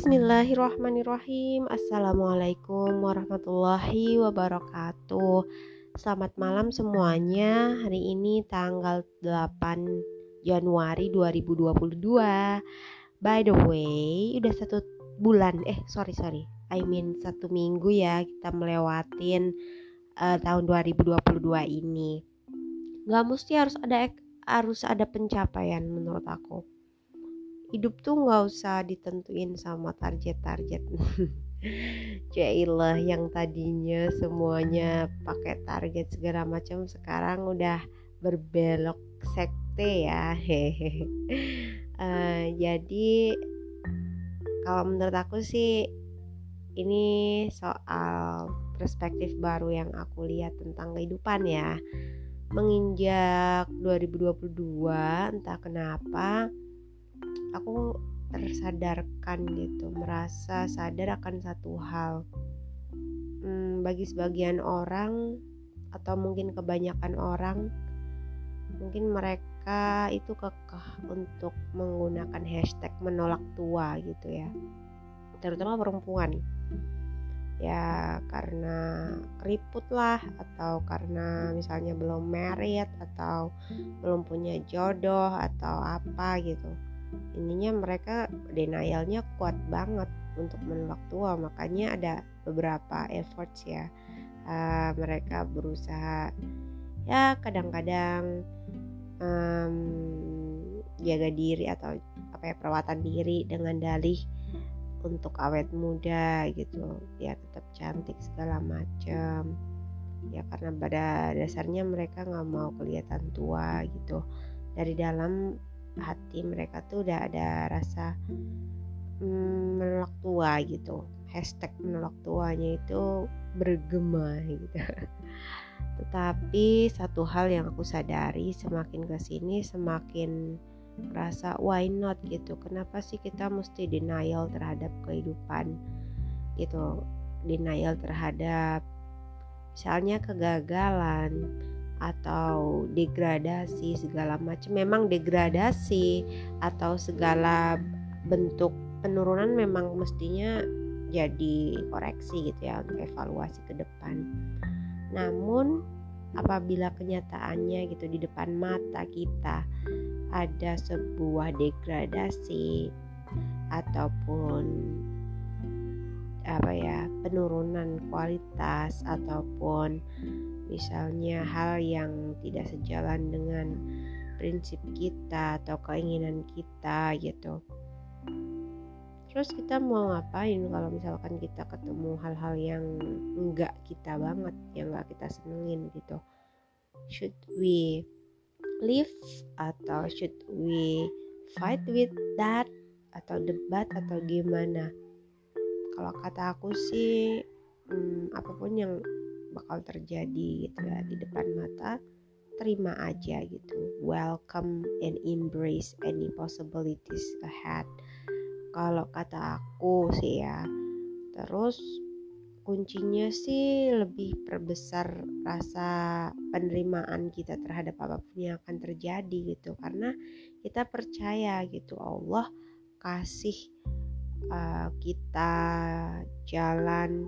Bismillahirrahmanirrahim. Assalamualaikum warahmatullahi wabarakatuh. Selamat malam semuanya. Hari ini tanggal 8 Januari 2022 By the way Udah satu bulan Eh sorry sorry. I mean satu minggu ya Kita melewatin uh, Tahun 2022 ini. Gak mesti harus ada harus ada pencapaian menurut aku hidup tuh nggak usah ditentuin sama target-target. Jailah yang tadinya semuanya pakai target segala macam sekarang udah berbelok sekte ya. Hehehe uh, jadi kalau menurut aku sih ini soal perspektif baru yang aku lihat tentang kehidupan ya. Menginjak 2022 entah kenapa aku tersadarkan gitu merasa sadar akan satu hal. Hmm, bagi sebagian orang atau mungkin kebanyakan orang mungkin mereka itu kekeh untuk menggunakan hashtag menolak tua gitu ya. Terutama perempuan. Ya karena keriput lah atau karena misalnya belum married atau belum punya jodoh atau apa gitu ininya mereka denialnya kuat banget untuk menolak tua makanya ada beberapa efforts ya. Uh, mereka berusaha. Ya kadang-kadang um, jaga diri atau apa ya perawatan diri dengan dalih untuk awet muda gitu. Ya tetap cantik segala macam ya karena pada dasarnya mereka nggak mau kelihatan tua gitu. Dari dalam hati mereka tuh udah ada rasa mm, menolak tua gitu. Hashtag menolak tuanya itu bergema gitu. Tetapi satu hal yang aku sadari semakin ke sini semakin rasa why not gitu. Kenapa sih kita mesti denial terhadap kehidupan gitu? Denial terhadap misalnya kegagalan atau degradasi segala macam. Memang degradasi atau segala bentuk penurunan memang mestinya jadi koreksi gitu ya untuk evaluasi ke depan. Namun apabila kenyataannya gitu di depan mata kita ada sebuah degradasi ataupun apa ya penurunan kualitas ataupun misalnya hal yang tidak sejalan dengan prinsip kita atau keinginan kita gitu. Terus kita mau ngapain kalau misalkan kita ketemu hal-hal yang enggak kita banget yang enggak kita senengin gitu? Should we live atau should we fight with that atau debat atau gimana? Kalau kata aku sih hmm, apa pun yang bakal terjadi gitu ya di depan mata terima aja gitu. Welcome and embrace any possibilities ahead. Kalau kata aku sih ya terus kuncinya sih lebih perbesar rasa penerimaan kita terhadap apa pun yang akan terjadi gitu. Karena kita percaya gitu Allah kasih uh, kita jalan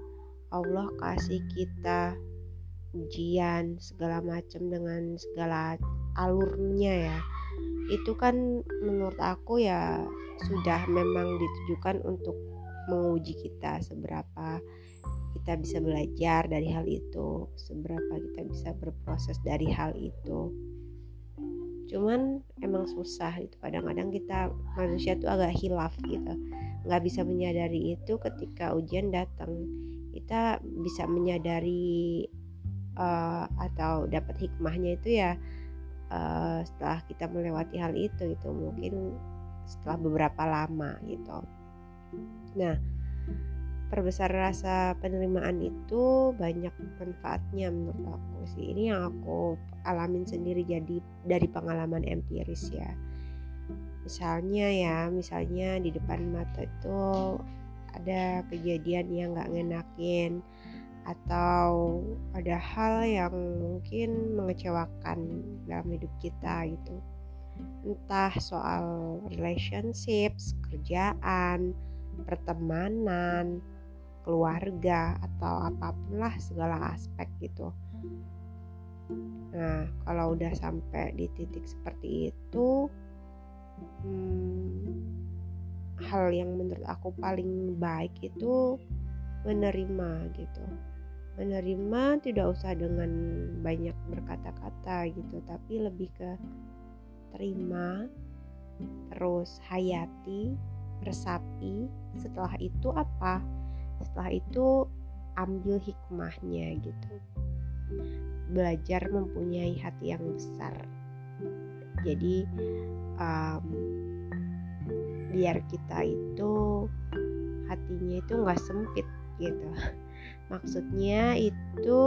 Allah kasih kita ujian segala macam dengan segala alurnya ya. Itu kan menurut aku ya sudah memang ditujukan untuk menguji kita seberapa kita bisa belajar dari hal itu seberapa kita bisa berproses dari hal itu. Cuman emang susah itu kadang-kadang kita manusia tuh agak hilaf gitu. Nggak bisa menyadari itu ketika ujian datang kita bisa menyadari uh, atau dapat hikmahnya itu ya uh, setelah kita melewati hal itu itu mungkin setelah beberapa lama gitu. Nah perbesar rasa penerimaan itu banyak manfaatnya menurut aku sih. Ini yang aku alamin sendiri jadi dari pengalaman empiris ya. Misalnya ya misalnya di depan mata itu ada kejadian yang gak ngenakin atau ada hal yang mungkin mengecewakan dalam hidup kita gitu. Entah soal relationships, kerjaan, pertemanan keluarga atau apa pun lah segala aspek gitu. Nah kalau udah sampai di titik seperti itu hmm, hal yang menurut aku paling baik itu menerima gitu. Menerima tidak usah dengan banyak berkata-kata gitu tapi lebih ke terima terus hayati resapi setelah itu apa? Setelah itu ambil hikmahnya gitu. Belajar mempunyai hati yang besar. Jadi um, biar kita itu hatinya itu nggak sempit gitu. Maksudnya itu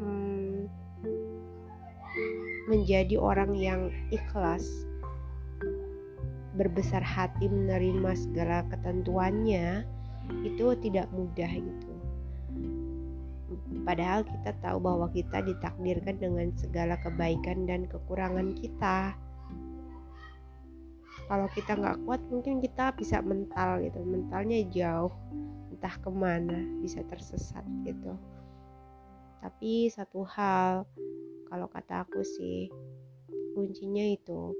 um, menjadi orang yang ikhlas berbesar hati menerima segala ketentuannya itu tidak mudah gitu. Padahal kita tahu bahwa kita ditakdirkan dengan segala kebaikan dan kekurangan kita kalau kita nggak kuat mungkin kita bisa mental gitu. Mentalnya jauh entah ke mana bisa tersesat gitu. Tapi satu hal kalau kata aku sih kuncinya itu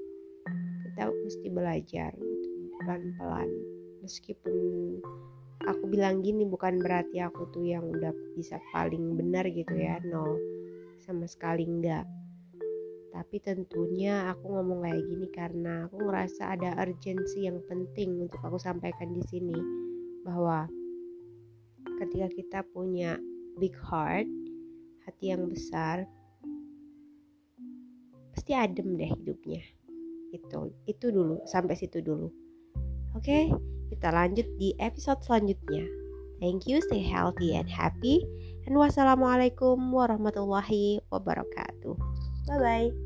kita mesti belajar gitu, pelan-pelan. Meskipun aku bilang gini bukan berarti aku tuh yang udah bisa paling benar gitu ya no sama sekali enggak tapi tentunya aku ngomong kayak gini karena aku ngerasa ada urgensi yang penting untuk aku sampaikan di sini bahwa ketika kita punya big heart hati yang besar pasti adem deh hidupnya. Itu itu dulu sampai situ dulu. Oke kita lanjut di episode selanjutnya. Thank you stay healthy and happy and wassalamualaikum warahmatullahi wabarakatuh. Bye bye